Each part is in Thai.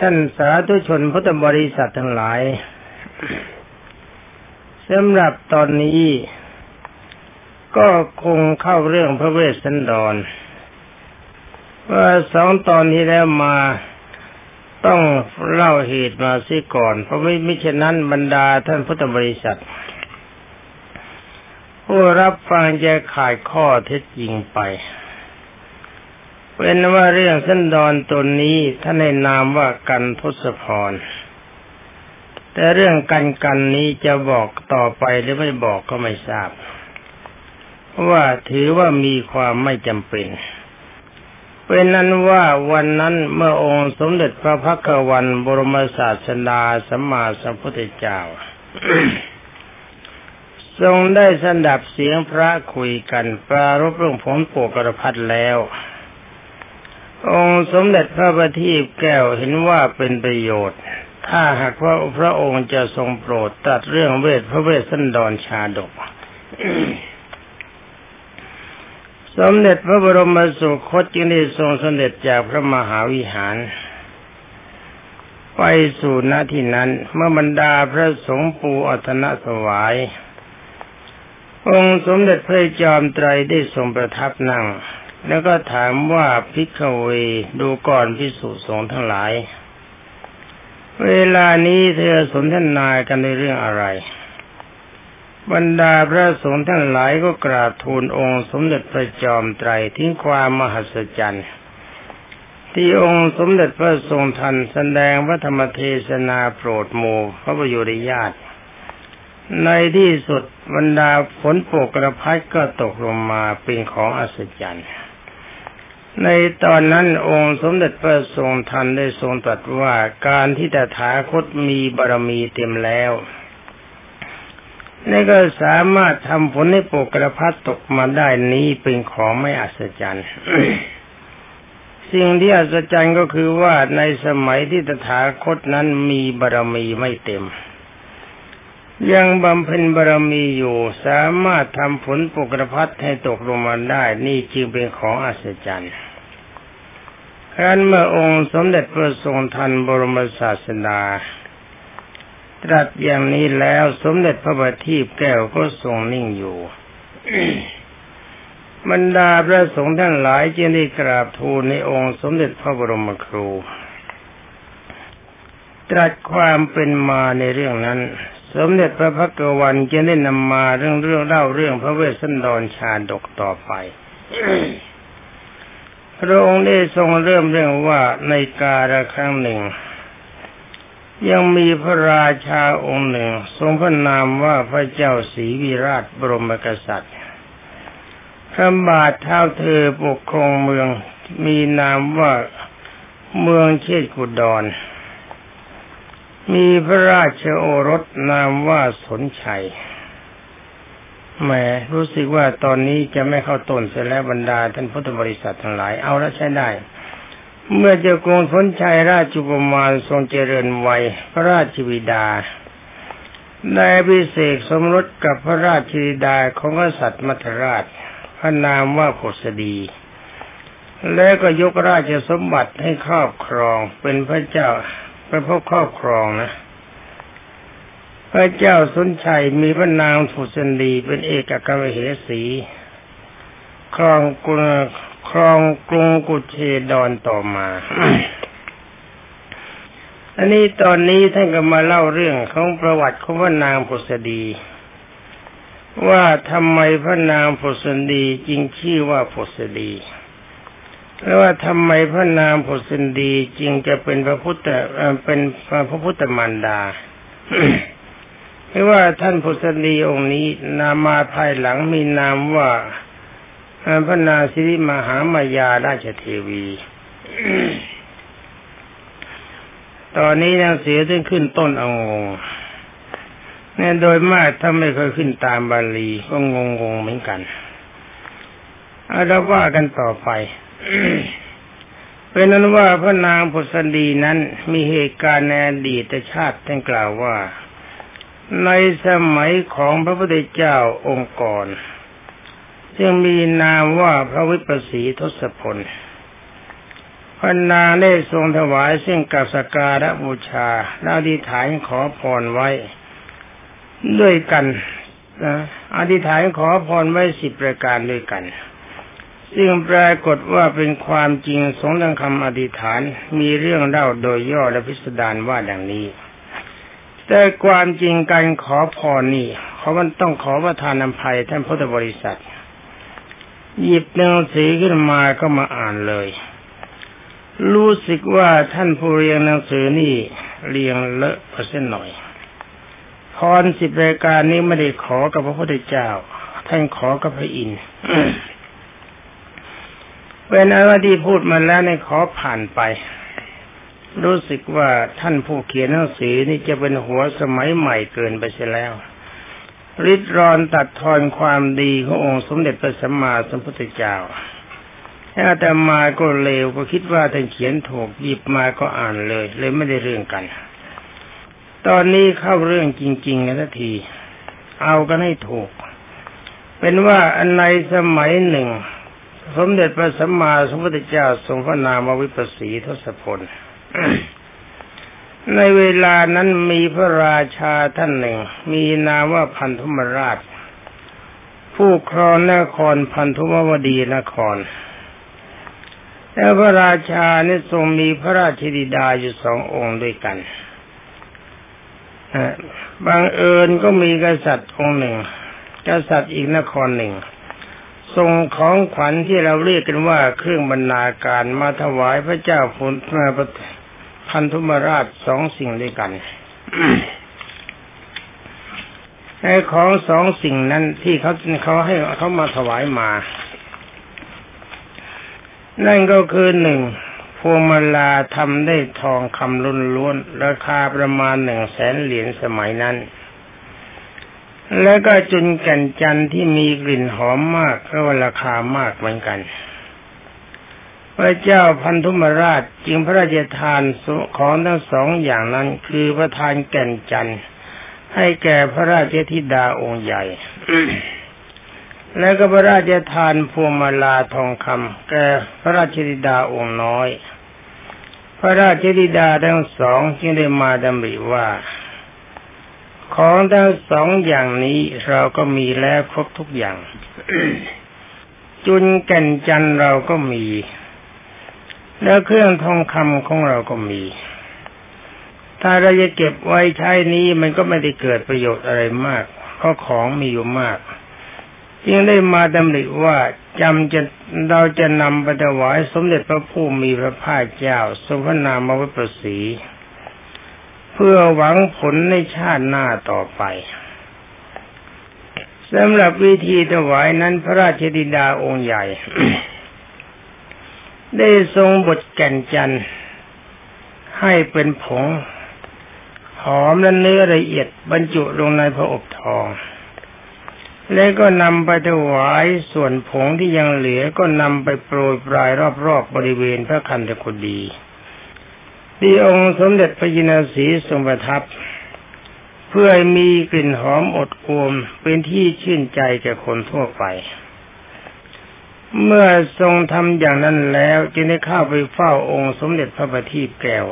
ท่านสาธุชนพุทธบริษัททั้งหลายสำหรับตอนนี้ก็คงเข้าเรื่องพระเวสสันดรว่าสองตอนที่แล้วมาต้องเล่าเหตุมาซิก่อน เพราะไม่มิฉะนั้นบรรดาท่านพุทธบริษัท ผู้รับฟังจะขาดข้อเท็จจริงไป เป็นว่าเรื่องสันดอนตนนี้ท่านในนามว่ากันทศพร แต่เรื่องกันกันนี้จะบอกต่อไปหรือไม่บอกก็ไม่ทราบ ว่าถือว่ามีความไม่จำเป็น เป็นนั้นว่าวันนั้นเมื่อองค์สมเด็จพระพักวันบรมศาสดาสัมมาสัมพุทธเจ้าทรงได้สดับเสียงพระคุยกันปรารบเรื่องผลโปกระพัดแล้ว องค์สมเด็จพระบัณฑิตแก้วเห็นว่าเป็นประโยชน์ ถ้าหากว่าพระองค์จะทรงโปรดตัดเรื่องเวทพระเวสสันดรชาดก สมเด็จพระบรมสุคตจึงได้ทรงสมเด็จจากพระมหาวิหาร ไปสู่ณที่นั้น เมื่อบรรดาพระสงฆ์ปูอัตนะสวาย องค์สมเด็จพระจอมไตรได้ทรงประทับนั่ง แล้วก็ถามว่าพิกเวดูก่อนพิสุสงทั้งหลาย เวลานี้เธอสนทนากันในเรื่องอะไร บรรดาพระสงฆ์ทั้งหลายก็กราบทูลองค์สมเด็จพระจอมไตรทิ้งความมหัศจรรย์ที่องค์สมเด็จพระทรงทันแสดงพระธรรมเทศนาโปรดโมพระประโยชน์ญาติ ในที่สุดบรรดาฝนโปกกระพัดก็ตกลงมาเป็นของอัศจรรย์ ในตอนนั้นองค์สมเด็จพระทรงทันได้ทรงตรัสว่าการที่ตถาคตมีบารมีเต็มแล้วนี่ก็สามารถทำผลให้ปกกระพัดตกมาได้นี้เป็นของไม่อัศจรรย์ สิ่งที่อัศจรรย์ก็คือว่าในสมัยที่ตถาคตนั้นมีบารมีไม่เต็ม ยังบำเพ็ญบารมีอยู่สามารถทำผลปกระพัดให้ตกลงมาได้ นี่จึงเป็นของอัศจรรย์ ครั้นเมื่อองค์สมเด็จพระทรงทันบรมศาสดาตรัสอย่างนี้แล้วสมเด็จพระบัณฑิตแก้วก็ทรงนิ่งอยู่บรรดาพระสงฆ์ท่านหลายจึงได้กราบทูลในองค์สมเด็จพระบรมครู ตรัสความเป็นมาในเรื่องนั้น สมเด็จพระพักวันจะได้นำมาเรื่องเรื่องเล่าเรื่องพระเวสสันดรชาดกต่อไป พระองค์ได้ทรงเริ่มเรื่องว่าในกาลครั้งหนึ่ง ยังมีพระราชาองค์หนึ่ง ทรงพระนามว่าพระเจ้าศรีวิราชบรมกษัตริย์พระบาทเท้าเธอปกครองเมืองมีนามว่าเมืองเชษกุดร มีพระราชโอรสนามว่าสนชัย แหมรู้สึกว่าตอนนี้จะไม่เข้าต้นเสียแล้วบรรดาท่านพุทธบริษัททั้งหลายเอาแล้วใช้ได้ เมื่อเจ้ากรุงสนชัยราชกุมารทรงเจริญวัยพระราชวิดาได้พิเศษสมรสกับพระราชวิดาของกษัตริย์มัทราช พระนามว่าโพสดี และก็ยกราชสมบัติให้ครอบครองเป็นพระเจ้าเป็นพวกครอบครองนะ พระเจ้าสนชัยมีพระนามโพสดีเป็นเอกกรรมเหสีครองกรุงครองกรุงกุเชดอนต่อมา อันนี้ตอนนี้ท่านก็มาเล่าเรื่องของประวัติของพระนางพุษดี ว่าทำไมพระนางพุษดีจึงชื่อว่าพุษดีแล้วว่าทำไมพระนางพุษดีจึงจะเป็นพระพุทธเป็นพระพุทธมารดา เพราะว่าท่านพุษดีองค์นี้นามาภายหลังมีนามว่าพระนาสิริมหามายาราชเทวี ตอนนี้ยังเสียถึงขึ้นต้นเอางงเนี่ยโดยมากถ้าไม่เคยขึ้นตามบาลีก็งงงเหมือนกันเอาเราว่ากันต่อไป เป็นนั้นว่าพระนางพุทธดีนั้นมีเหตุการณ์ในอดีตชาติท่านกล่าวว่า ในสมัยของพระพุทธเจ้าองค์ก่อนซึ่งมีนามว่าพระวิปัสสีทศพลพระนางได้ทรงถวายซึ่งกับสการะบูชาแล้วอธิษฐานขอพรไว้ ด้วยกันนะอธิษฐานขอพรไว้สิบประการด้วยกัน ซึ่งปรากฏว่าเป็นความจริงสงดังคำอธิษฐานมีเรื่องเล่าโดยย่อและพิสดารว่าดังนี้ แต่ความจริงการขอพรนี่เขามันต้องขอประทานอภัยท่านพุทธบริษัท หยิบหนังสือขึ้นมาก็มาอ่านเลย รู้สึกว่าท่านผู้เรียงหนังสือนี่เรียงเลอะไปเส้นหน่อยพรสิบรายการนี้ไม่ได้ขอกับพระพุทธเจ้า ท่านขอกับพระอินทร์เป็นอว่าที่พูดมาแล้วในขอผ่านไป รู้สึกว่าท่านผู้เขียนหนังสือนี่จะเป็นหัวสมัยใหม่เกินไปเสียแล้วริดรอนตัดทอนความดีขององค์สมเด็จพระสัมมาสัมพุทธเจ้าถ้าแต่มาก็เลวก็คิดว่าท่านเขียนถูกหยิบมาก็อ่านเลย เลยไม่ได้เรื่องกัน ตอนนี้เข้าเรื่องจริงๆกันทีเอากันให้ถูก เป็นว่าอันในสมัยหนึ่ง สมเด็จพระสัมมาสัมพุทธเจ้าทรงพระนามวิปัสสีทศพล ในเวลานั้นมีพระราชาท่านหนึ่ง มีนามว่าพันธุมราช ผู้ครองนครพันธุมวดีนคร แล้วพระราชานี่ทรงมีพระราชธิดาอยู่สององค์ด้วยกันบางเอิญก็มีกษัตริย์องค์หนึ่ง กษัตริย์อีกนครหนึ่งส่งของขวัญที่เราเรียกกันว่าเครื่องบรรณาการมาถวายพระเจ้าพุทธ พันธุมราชสองสิ่งด้วยกันไอ้ของสองสิ่งนั้นที่เขาเขาให้เขามาถวายมา นั่นก็คือหนึ่งพวงมาลาทำได้ทองคำล้นล้วนราคาประมาณหนึ่งแสนเหรียญสมัยนั้น แล้วก็จุนแก่นจันที่มีกลิ่นหอมมากก็ราคามากเหมือนกัน พระเจ้าพันธุมราชจึงพระราชทานของทั้งสองอย่างนั้นคือประทานแก่นจันทร์ให้แก่พระราชธิดาองค์ใหญ่ แล้วก็พระราชทานพวงมาลาทองคำแก่พระราชธิดาองค์น้อย พระราชธิดาทั้งสองจึงได้มาดำริว่า ของทั้งสองอย่างนี้เราก็มีแล้วครบทุกอย่าง จุนแก่นจันเราก็มี แล้วเครื่องทองคำของเราก็มี ถ้าเราจะเก็บไว้ใช้นี้มันก็ไม่ได้เกิดประโยชน์อะไรมาก เพราะของมีอยู่มากจึงได้มาดำริว่าจำจะเราจะนำไปถวายสมเด็จพระผู้มีพระภาคเจ้าทรงพระนามวิปัสสี เพื่อหวังผลในชาติหน้าต่อไปสำหรับวิธีถวายนั้นพระราชธิดาองค์ใหญ่ ได้ทรงบทแก่นจันทร์ให้เป็นผง หอมและเนื้อละเอียดบรรจุลงในพระอบทอง แล้วก็นำไปถวายส่วนผงที่ยังเหลือก็นำไปโปรยปลายรอบๆบบริเวณพระคันธกุฎีที่องค์สมเด็จพระยินาสีทรงประทับ เพื่อมีกลิ่นหอมอดอวมเป็นที่ชื่นใจแก่คนทั่วไป เมื่อทรงทำอย่างนั้นแล้วจึงได้เข้าไปเฝ้าองค์สมเด็จพระบัณฑิตแก้ว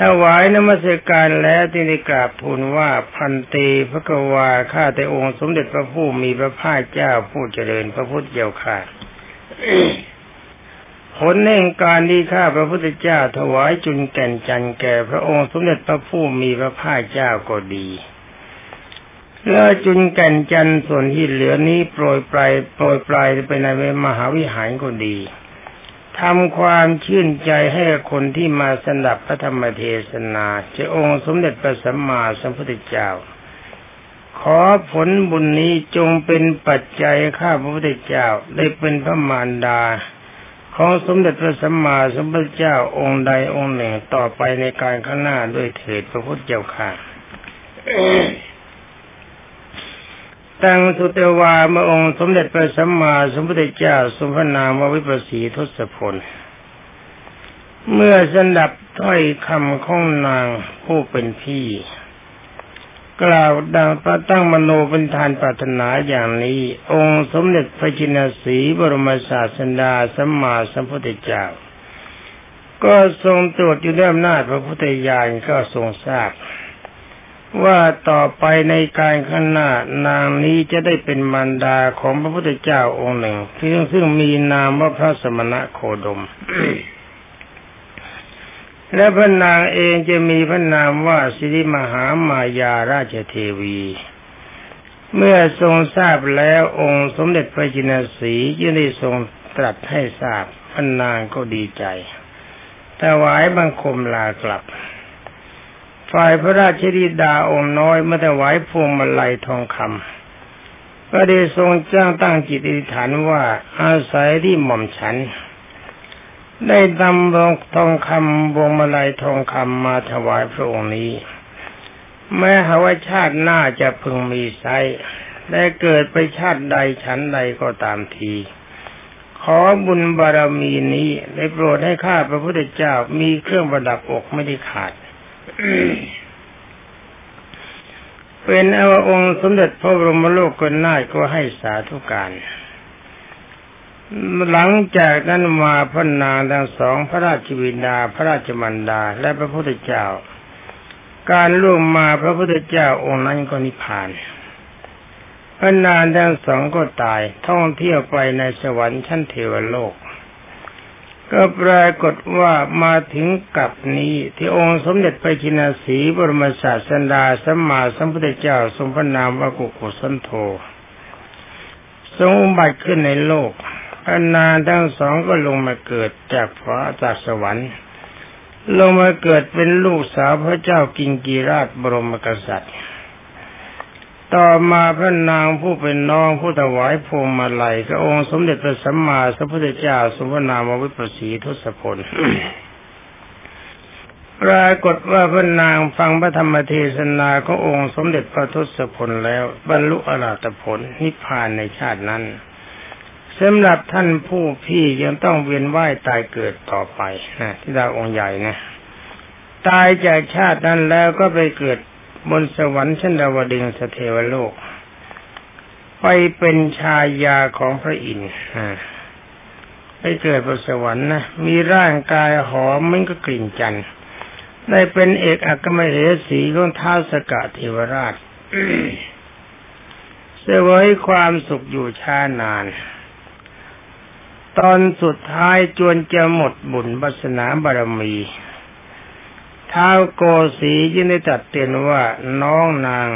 ถวายนมัสการแล้วจึงได้กราบทูลว่าพันเตพระกวาข้าแต่องค์สมเด็จพระผู้มีพระภาคเจ้าผู้เจริญพระพุทธเจ้าค่ะผลแห่งการที่ข้าพระพุทธเจ้าถวายจุนแก่นจันแก่พระองค์สมเด็จพระผู้มีพระภาคเจ้าก็ดี แล้วจุนแก่นจันส่วนที่เหลือนี้โปรยปลายโปรยปลายไปในมหาวิหารก็ดีทำความชื่นใจให้คนที่มาสนับพระธรรมเทศนาจะองค์สมเด็จพระสัมมาสัมพุทธเจ้า ขอผลบุญนี้จงเป็นปัจจัยข้าพระพุทธเจ้าได้เป็นพระมารดา ของสมเด็จพระสัมมาสัมพุทธเจ้าองค์ใดองค์หนึ่งต่อไปในการข้างหน้าด้วยเถิดพระพุทธเจ้าค่ะ ตังสุเตวาเมื่อองค์สมเด็จพระสัมมาสัมพุทธเจ้าสมพนามวิปัสสีทศพล เมื่อสนับถ้อยคำของนางผู้เป็นพี่ กล่าวดังพระตั้งมโนเป็นทานปรารถนาอย่างนี้ องค์สมเด็จพระจินสีบรมศาสดาสัมมาสัมพุทธเจ้า ก็ทรงตรวจอยู่ด้วยอำนาจพระพุทธญาณก็ทรงทราบ ว่าต่อไปในการข้างหน้านางนี้จะได้เป็นมารดาของพระพุทธเจ้าองค์หนึ่งที่ซึ่งมีนามว่าพระสมณะโคดม และพระนางเองจะมีพระนามว่าสิริมหามายาราชเทวี เมื่อทรงทราบแล้วองค์สมเด็จพระจินสียึได้ทรงตรัสให้ทราบพระนางก็ดีใจถวายบังคมลากลับ ฝ่ายพระราชธิดาองค์น้อยเมื่อถวายพวงมาลัยทองคำก็ได้ทรงจ้างตั้งจิตอธิษฐานว่าอาศัยที่หม่อมฉัน ได้นำวงทองคำวงมาลัยทองคำมาถวายพระองค์นี้ แม้หาว่าชาติหน้าจะพึงมีไซได้เกิดไปชาติใดฉันใดก็ตามที ขอบุญบารมีนี้ได้โปรดให้ข้าพระพุทธเจ้ามีเครื่องประดับอกไม่ได้ขาด เป็นอวองค์สมเด็จพระบรมโลกกนาถก็ให้สาธุการ หลังจากนั้นมาพระนางทั้งสองพระราชวินดา พระราชมันดา และพระพุทธเจ้า การล่วงมาพระพุทธเจ้าองค์นั้นก็นิพพานพระนางทั้งสองก็ตายท่องเที่ยวไปในสวรรค์ชั้นเทวโลก ก็ปรากฏว่ามาถึงกับนี้ที่องค์สมเด็จพระชินาสีบรมศาสดาสัมมาสัมพุทธเจ้าทรงพระนามว่ากุกุสันโธทรงอุบัติขึ้นในโลกพระนางทั้งสองก็ลงมาเกิดจากฟ้าจากสวรรค์ ลงมาเกิดเป็นลูกสาวพระเจ้ากิงกีราชบรมกษัตริย์ ต่อมาพระนางผู้เป็นน้องผู้ถวายพวงมาลัยก็องค์สมเด็จพระสัมมาสัมพุทธเจ้าสมนามวิปัสสีทศพลปรากฏว่าพระนางฟังพระธรรมเทศนาขององค์สมเด็จพระทศพลแล้ว บรรลุอรหัตผลนิพพานในชาตินั้นสำหรับท่านผู้พี่ยังต้องเวียนว่ายตายเกิดต่อไปนะที่ดาวองค์ใหญ่นะ ตายจากชาตินั้นแล้วก็ไปเกิด บนสวรรค์ชั้นดาวดึงสเทวโลก ไปเป็นชายาของพระอินทร์ไปเกิดบนสวรรค์นะมีร่างกายหอมมันก็กลิ่นจันทได้เป็นเอกอัครมเหสีของท้าวสกะเทวราชเสวยความสุขอยู่ช้านาน ตอนสุดท้ายจวนจะหมดบุญบัสนาบารมี ท้าวโกสียินได้ตัดเตือนว่าน้องนาง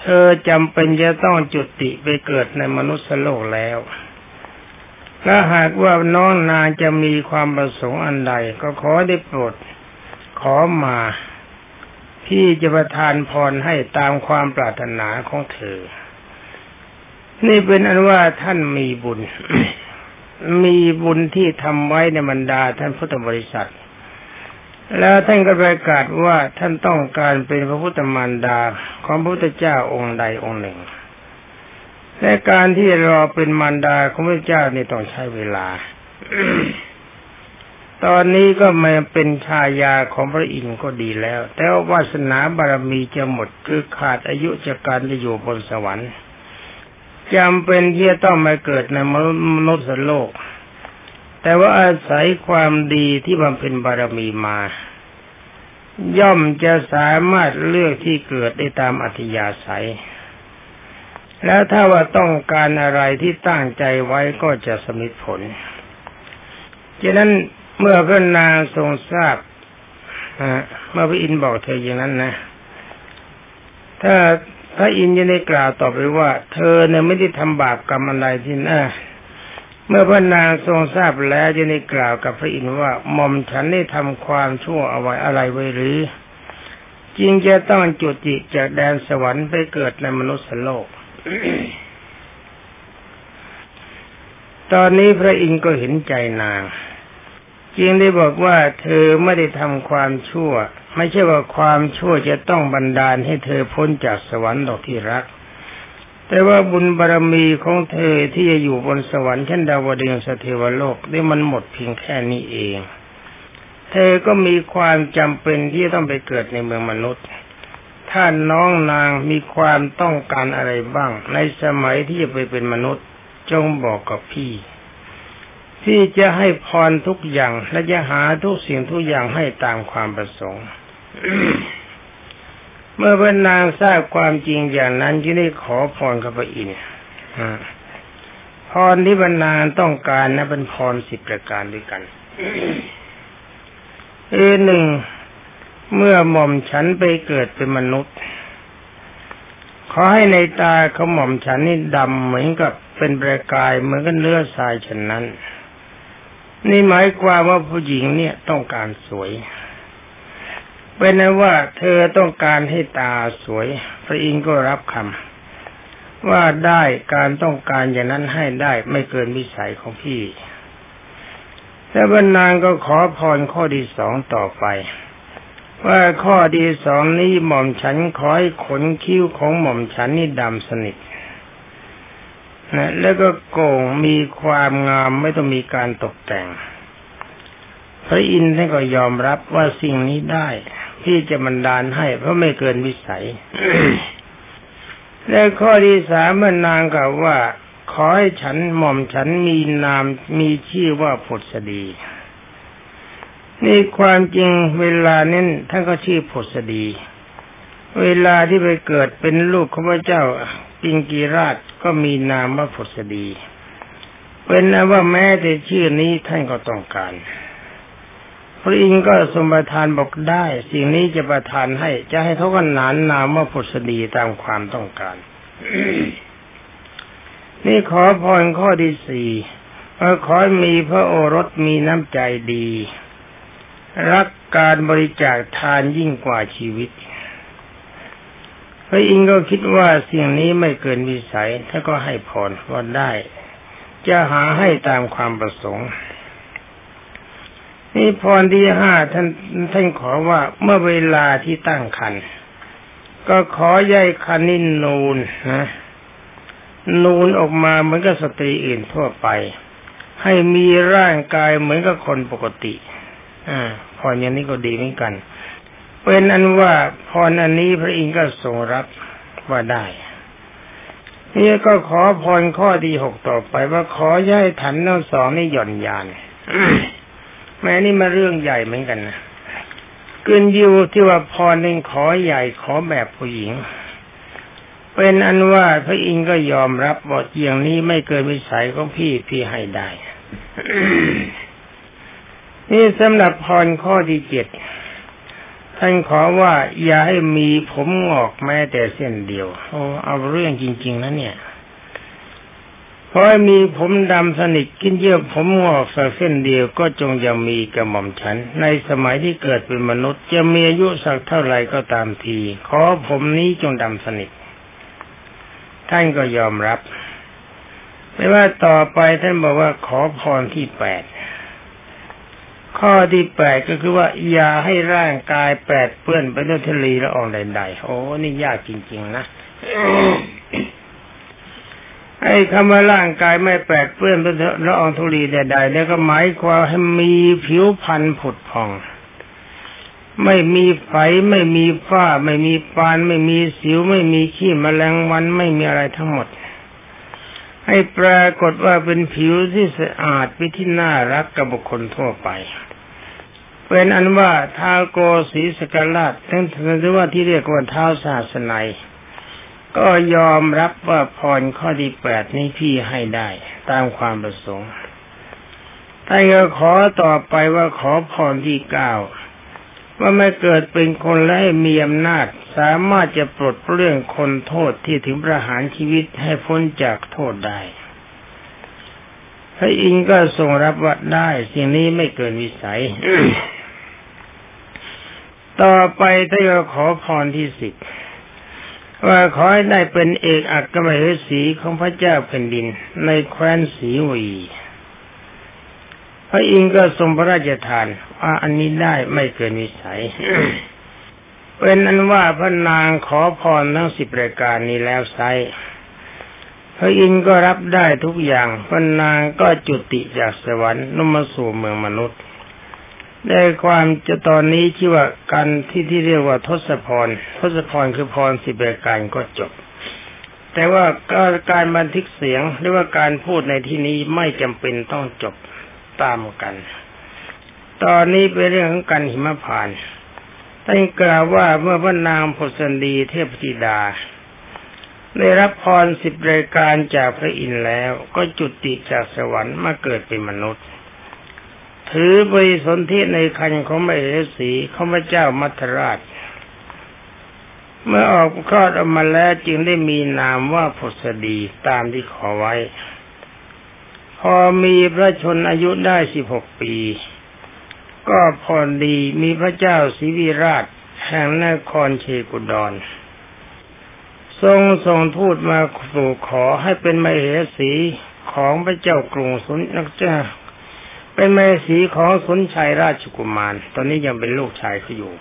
เธอจำเป็นจะต้องจุติไปเกิดในมนุษย์โลกแล้วถ้าหากว่าน้องนางจะมีความประสงค์อันใด ก็ขอได้โปรดขอมาพี่จะประทานพรให้ตามความปรารถนาของเธอ นี่เป็นอันว่าท่านมีบุญ มีบุญที่ทำไว้ในบรรดาท่านพุทธบริษัท แล้วท่านก็ประกาศว่าท่านต้องการเป็นพระพุทธมารดาของพระพุทธเจ้าองค์ใดองค์หนึ่งและการที่รอเป็นมารดาของพระเจ้านี่ต้องใช้เวลา ตอนนี้ก็มาเป็นชายาของพระอินทร์ก็ดีแล้ว แต่ว่าวาสนาบารมีจะหมดคือขาดอายุจากการจะอยู่บนสวรรค์จำเป็นที่จะต้องมาเกิดในมนุษย์โลก แต่ว่าอาศัยความดีที่บำเพ็ญบารมีมา ย่อมจะสามารถเลือกที่เกิดได้ตามอัธยาศัย แล้วถ้าว่าต้องการอะไรที่ตั้งใจไว้ก็จะสมิทผลฉะนั้นเมื่อพระนางทรงทราบเมื่อพระอินบอกเธออย่างนั้นนะ ถ้าพระอินยังได้กล่าวต่อไปว่า เธอเนี่ยไม่ได้ทำบาปกรรมอะไรที่น่า เมื่อพระนางทรงทราบแล้วจะได้กล่าวกับพระอินทร์ว่าหม่อมฉันได้ทำความชั่วเอาไว้อะไรไว้หรือจึงจะต้องจุติจากแดนสวรรค์ไปเกิดในมนุษย์โลก ตอนนี้พระอินทร์ก็เห็นใจนางจึงได้บอกว่าเธอไม่ได้ทำความชั่ว ไม่ใช่ว่าความชั่วจะต้องบันดาลให้เธอพ้นจากสวรรค์ดอกที่รัก แต่ว่าบุญบารรมีของเธอที่จะอยู่บนสวรรค์ชั้นดาวดึงสเทวโลกได้มันหมดเพียงแค่นี้เอง เธอก็มีความจำเป็นที่ต้องไปเกิดในเมืองมนุษย์ทถ้าน้องนางมีความต้องการอะไรบ้าง ในสมัยที่จะไปเป็นมนุษย์ จงบอกกับพี่ พี่จะให้พรทุกอย่างและจะหาทุกสิ่งทุกอย่างให้ตามความประสงค์ เมื่อพระนางทราบความจริงอย่างนั้นจึงได้ขอพรกับพระอินทร์พรที่บรรนางต้องการนะเป็นพรสิบประการด้วยกันเอหนึ่งเมื่อหม่อมฉันไปเกิดเป็นมนุษย์ ขอให้ในตาเขาหม่อมฉันนี่ดำเหมือนกับเป็นประกายเหมือนกับเนื้อทรายฉะนั้น นี่หมายความว่าผู้หญิงเนี่ยต้องการสวย เป็นนว่าเธอต้องการให้ตาสวย พระอินทร์ก็รับคำว่าได้การต้องการอย่างนั้นให้ได้ไม่เกินวิสัยของพี่แต่บรรนางก็ขอพรข้อที่สองต่อไปว่าข้อดีสองนี้หม่อมฉันขอให้ขนคิ้วของหม่อมฉันนี่ดำสนิทนะแล้วก็โก่งมีความงามไม่ต้องมีการตกแต่ง พระอินทร์ท่านก็ยอมรับว่าสิ่งนี้ได้ ที่จะบันดาลให้เพราะไม่เกินวิสัย และข้อที่สามมันนางกล่าวว่า ขอให้ฉันหม่อมฉันมีนามมีชื่อว่าผุดสดีนี่ความจริงเวลานั้นท่านก็ชื่อผสดี เวลาที่ไปเกิดเป็นลูกของพระเจ้าปิงกีราชก็มีนามว่าผสดี เป็นนะว่าแม้แต่ชื่อนี้ท่านก็ต้องการ พระอินทร์ก็สมประทานบอกได้ สิ่งนี้จะประทานให้ จะให้เขากันนานนามว่าผสดีตามความต้องการ นี่ขอพรข้อที่สี่ขอมีพระโอรสมีน้ำใจดี รักการบริจาคทานยิ่งกว่าชีวิต พระอินทร์ก็คิดว่าสิ่งนี้ไม่เกินวิสัยท่าก็ให้พรว่าได้ จะหาให้ตามความประสงค์ นี่พรที่ห้าท่านท่านขอว่าเมื่อเวลาที่ตั้งคันก็ขอใยคันนินนูนนะนูนออกมาเหมือนกับสตรีอื่นทั่วไป ให้มีร่างกายเหมือนกับคนปกติ อ่าพรอย่างนี้ก็ดีเหมือนกัน เป็นอันว่าพรอันนี้พระอินทร์ก็ทรงรับว่าได้นี่ก็ขอพรข้อที่หกต่อไปว่าขอย้ายถันทั้งสองนี่หย่อนยาน แม้นี่มาเรื่องใหญ่เหมือนกันนะเกินยิวที่ว่าพรหนึ่งขอใหญ่ขอแบบผู้หญิง เป็นอันว่าพระอินทร์ก็ยอมรับบอกอย่างนี้ไม่เกินวิสัยของพี่พี่ให้ได้ นี่สำหรับพรข้อที่เจ็ดท่านขอว่าอย่าให้มีผมงอกแม้แต่เส้นเดียวโอ้เอาเรื่องจริง ๆนะเนี่ย เพราะมีผมดำสนิทกินเยื่อผมงอกสักเส้นเดียวก็จงจะมีกระหม่อมฉัน ในสมัยที่เกิดเป็นมนุษย์ จะมีอายุสักเท่าไหร่ก็ตามที ขอผมนี้จงดำสนิท ท่านก็ยอมรับไม่ว่าต่อไปท่านบอกว่าขอพรที่แปดข้อที่แปดก็คือว่า อย่าให้ร่างกายแปดเปื้อนไปด้วยทะเลละอองใดๆโอ้นี่ยากจริง ๆ นะ ไอ้คำว่าร่างกายไม่แปดเปื้อนไปด้วยละอองธุลีใดๆเนี่ยก็หมายความให้มีผิวพรรณผุดผ่อง ไม่มีไฝไม่มีฝ้า ไม่มีปาน ไม่มีสิว ไม่มีขี้มแมลงวันไม่มีอะไรทั้งหมด ให้ปรากฏว่าเป็นผิวที่สะอาดวิที่น่ารักกับบุคคลทั่วไปเป็นอันว่าท้าโกศีสกราชทั้งถือว่าที่เรียกว่าเท้าศาสนา ก็ยอมรับว่าพรข้อที่แปดนี้พี่ให้ได้ตามความประสงค์ท่านก็ขอต่อไปว่าขอพรที่เก้าว่าไม่เกิดเป็นคนและให้มีอำนาจ สามารถจะปลดเรื่องคนโทษที่ถึงประหารชีวิตให้พ้นจากโทษได้ พระอินทร์ก็ทรงรับว่าได้ สิ่งนี้ไม่เกินวิสัย ต่อไปท่านก็ขอพรที่สิบ ว่าขอให้ได้เป็นเอกอัครมเหสีของพระเจ้าแผ่นดินในแคว้นสีวีพระอินทร์ก็ทรงพระราชทานว่าอันนี้ได้ไม่เกินวิสัย เป็นอันว่าพระนางขอพรทั้งสิบรายการนี้แล้วไซพระอินทร์ก็รับได้ทุกอย่างพระนางก็จุติจากสวรรค์นมาสู่เมืองมนุษย์ ได้ความจะตอนนี้ที่ว่าการที่ที่เรียกว่าทศพร ทศพรคือพรสิบรายการก็จบ แต่ว่าการบันทึกเสียงหรือว่าการพูดในที่นี้ไม่จำเป็นต้องจบตามกัน ตอนนี้เป็นเรื่องของการหิมพานตั้งกล่าวว่าเมื่อพระนางพสันดีเทพธิดา ได้รับพรสิบรายการจากพระอินทร์แล้ว ก็จุติจากสวรรค์มาเกิดเป็นมนุษย์ ถือบริสนธิในคันของมเหสีข้าพเจ้ามัทราช เมื่อออกคลอดออกมาแล้วจึงได้มีนามว่าพสดีตามที่ขอไว้ พอมีพระชนอายุได้สิบหกปี ก็พอดีมีพระเจ้าศรีวิราชแห่งนครเชกุดรทรงส่งทูตมาสู่ขอให้เป็นมเหสีของพระเจ้ากรุงสุนนักจ้า เป็นแมเหสีของสุนชัยราชกุมาร ตอนนี้ยังเป็นลูกชายเขาอยู่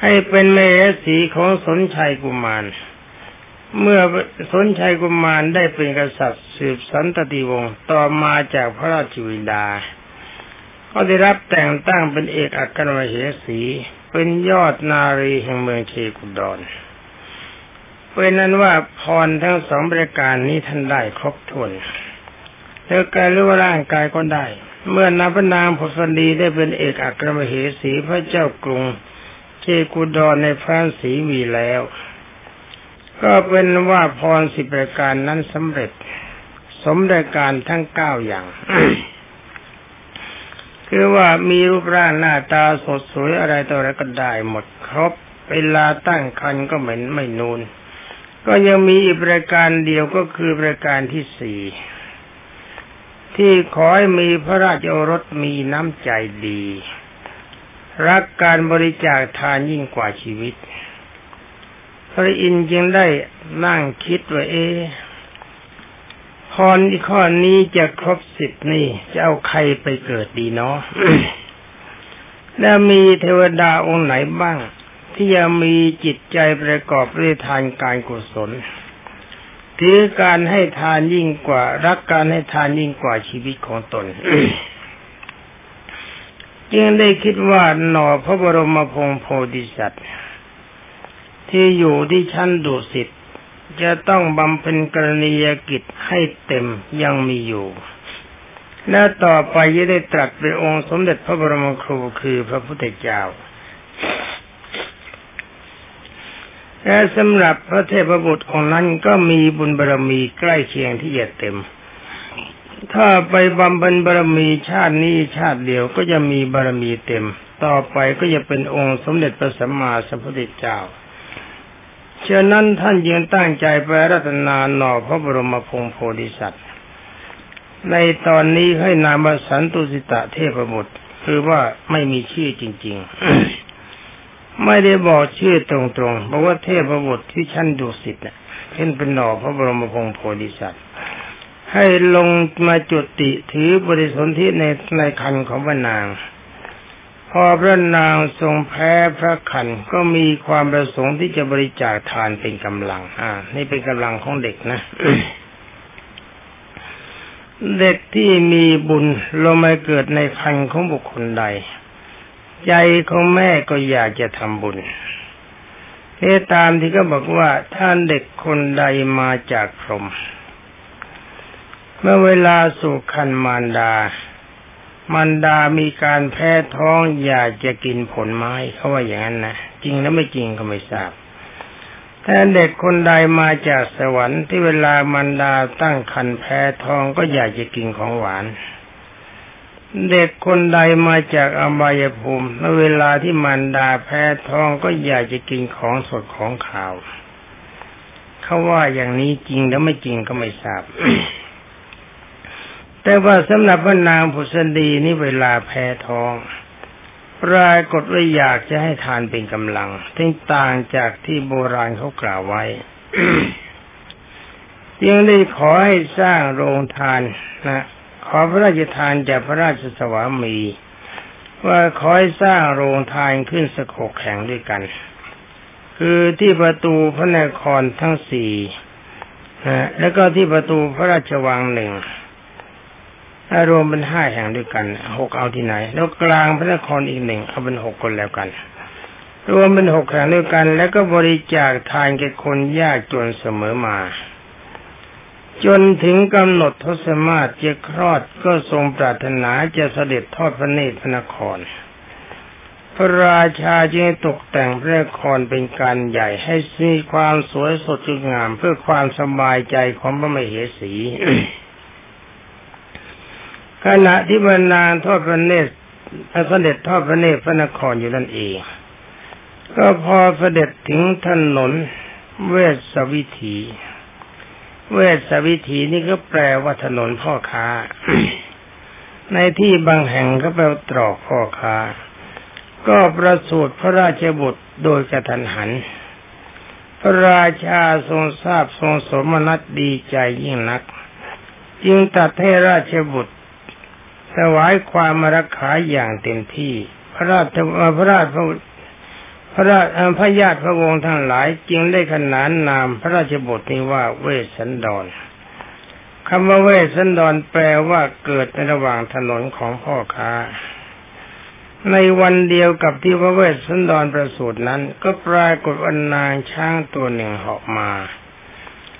ให้เป็นแมเหสีของสนชัยกุมาร เมื่อสนชัยกุมารได้เป็นกษัตริย์สืบสันตติวงศ์ต่อมาจากพระราชวิดาก็ได้รับแต่งตั้งเป็นเอกอัครมเหสี เป็นยอดนารีแห่งเมืองเชกุดอนเป็นนั้นว่าพรทั้งสองบริการนี้ท่านได้ครบถ้วน แล้วกายหรือว่าร่างกายก็ได้ เมื่อนาพนางพสดีได้เป็นเอกอัครมเหสีพระเจ้ากรุงเชกุดอนในพระศรีวีแล้ว ก็เป็นว่าพรสิบประการนั้นสำเร็จ สมรายการทั้งเก้าอย่าง คือว่ามีรูปร่างหน้าตาสดสวยอะไรต่ออะไรก็ได้หมดครบ เวลาตั้งคันก็เหม็นไม่นูนก็ยังมีอีกรายการเดียวก็คือรายการที่สี่ ที่ขอให้มีพระราชโอรสมีน้ำใจดี รักการบริจาคทานยิ่งกว่าชีวิต พระอินทร์จึงได้นั่งคิดว่าเอพรข้อนี้จะครบสิบนี่ จะเอาใครไปเกิดดีเนาะแล้วมีเทวดาองค์ไหนบ้าง ที่ยังมีจิตใจประกอบด้วยทานการกุศล ถือการให้ทานยิ่งกว่า รักการให้ทานยิ่งกว่าชีวิตของตนจึงได้คิดว่าหน่อพระบรมพงโพธิสัตว์ ที่อยู่ที่ชั้นดุสิตจะต้องบำเพ็ญกรณียกิจให้เต็มยังมีอยู่ และต่อไปจะได้ตรัสเป็นองค์สมเด็จพระบรมครูคือพระพุทธเจ้า และสำหรับพระเทพบุตรของนั้นก็มีบุญบารรมีใกล้เคียงที่จะเต็ม ถ้าไปบำเพ็ญบารรมีชาตินี้ชาติเดียวก็จะมีบารรมีเต็ม ต่อไปก็จะเป็นองค์สมเด็จพระสัมมาสัมพุทธเจ้าฉะนั้นท่านยังตั้งใจไปรัตนาหน่อพระบรมพงโพธิสัตว์ ในตอนนี้ให้นามสันตุสิตะเทพบุตร คือว่าไม่มีชื่อจริง ๆ ไม่ได้บอกชื่อตรงๆบอกว่าเทพบุตรที่ชั้นดุสิตเนี่ยขึ้นเป็นหน่อพระบรมพงโพธิสัตว์ให้ลงมาจุติถือบริสนธิในในคันของพระนาง พอพระนางทรงแพ้พระขันก็มีความประสงค์ที่จะบริจาคทานเป็นกำลัง อ่า นี่เป็นกำลังของเด็กนะเด็กที่มีบุญลงมาเกิดในคันของบุคคลใด ใจของแม่ก็อยากจะทำบุญนี่ตามที่ก็บอกว่าท่านเด็กคนใดมาจากพรหมเมื่อเวลาสู่คันมารดา มันดามีการแพ้ท้องอยากจะกินผลไม้เขาว่าอย่างนั้นนะจริงแล้วไม่จริงก็ไม่ทราบแต่เด็กคนใดมาจากสวรรค์ที่เวลามันดาตั้งคันแพ้ท้องก็อยากจะกินของหวาน เด็กคนใดมาจากอบายภูมิเมื่อเวลาที่มันดาแพ้ท้องก็อยากจะกินของสดของขาว เขาว่าอย่างนี้จริงแล้วไม่จริงก็ไม่ทราบ แต่ว่าสำหรับพระนางผุสดีนี่เวลาแพ้ท้องปรากฏว่าอยากจะให้ทานเป็นกำลังทึงต่างจากที่โบราณเขากล่าวไว้ยังได้ขอให้สร้างโรงทานนะ ขอพระราชทานจากพระราชสวามี ว่าขอให้สร้างโรงทานขึ้นสกกแข่งด้วยกัน คือที่ประตูพระนครทั้งสี่นะแล้วก็ที่ประตูพระราชวังหนึ่งรวมเป็นห้าแห่งด้วยกันหกเอาที่ไหน แล้วกลางพระนครอีกหนึ่งเอาเป็นหกคนแล้วกัน รวมเป็นหกแห่งด้วยกัน แล้วก็บริจาคทานแก่คนยากจนเสมอมา จนถึงกำหนดทศมาศจะคลอดก็ทรงปรารถนาจะเสด็จทอดพระเนตรพระนคร พระราชาจึงตกแต่งพระนครเป็นการใหญ่ให้มีความสวยสดงงามเพื่อความสบายใจของพระมเหสี ขณะที่บรรนางทอดพระเนตรเสด็จทอดพระเนตรพระนครอยู่นั่นเอง ก็พอเสด็จถึงถนนเวสวิถี เวสวิถีนี่ก็แปลว่าถนนพ่อค้า ในที่บางแห่งก็แปลตรอกพ่อค้า ก็ประสูติพระราชบุตรโดยกระทันหัน พระราชาทรงทราบทรงสมนัตดีใจยิ่งนัก จึงตัดให้ราชบุตรถวายความมรักขาอย่างเต็มที่ พระราชพระราช พระราชพระญาติพระวงศ์ทั้งหลายจึงได้ขนานนามพระราชบทนี้ว่าเวสสันดรคำว่าเวสสันดรแปลว่าเกิดในระหว่างถนนของพ่อค้า ในวันเดียวกับที่พระเวสสันดรประสูตินั้น ก็ปรากฏวันนางช้างตัวหนึ่งเหาะมา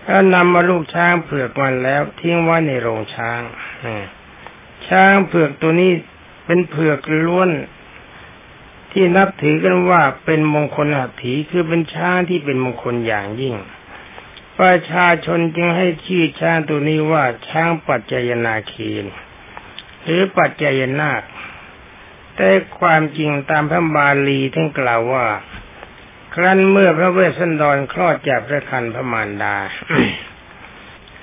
แล้วนำมาลูกช้างเผือกมันแล้วทิ้งไว้ในโรงช้างช้างเผือกตัวนี้เป็นเผือกล้วน ที่นับถือกันว่าเป็นมงคลหัตถีคือเป็นช้างที่เป็นมงคลอย่างยิ่ง ประชาชนจึงให้ชื่อช้างตัวนี้ว่าช้างปัจจยนาคีน หรือปัจจยนาค แต่ความจริงตามพระบาลีท่านกล่าวว่า ครั้นเมื่อพระเวสสันดรคลอดจากพระคันพระมารดา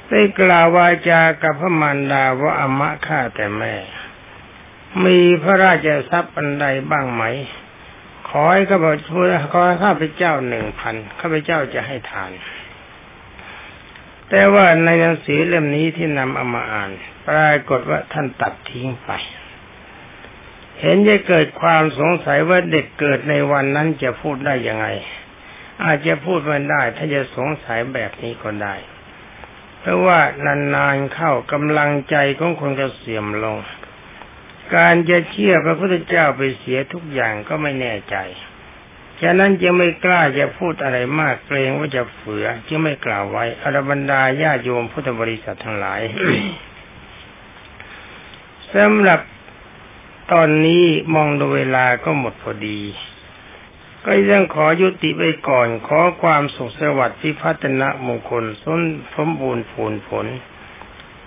ได้กล่าววาจากับพระมารดาว่าอมะข้าแต่แม่ มีพระราชทรัพย์อันใดบ้างไหม ขอให้ข้าพเจ้าขอข้าพเจ้าหนึ่งพันข้าพเจ้าจะให้ทาน แต่ว่าในหนังสือเล่มนี้ที่นำเอามาอ่าน ปรากฏว่าท่านตัดทิ้งไป เห็นจะเกิดความสงสัยว่าเด็กเกิดในวันนั้นจะพูดได้ยังไง อาจจะพูดไม่ได้ ถ้าจะสงสัยแบบนี้ก็ได้ เพราะว่านานๆเข้ากำลังใจของคนก็เสื่อมลง การจะเชื่อพระพุทธเจ้าไปเสียทุกอย่างก็ไม่แน่ใจ ฉะนั้นจะไม่กล้าจะพูดอะไรมากเกรงว่าจะเฝือจึงไม่กล่าวไว้อรบรรดาญาโยมพุทธบริษัททั้งหลายสำหรับตอนนี้มองดูเวลาก็หมดพอดี ก็ยังขอยุติไปก่อน ขอความสุขสวัสดิ์พิพัฒนะมงคลสนสมบูรณ์ผลผล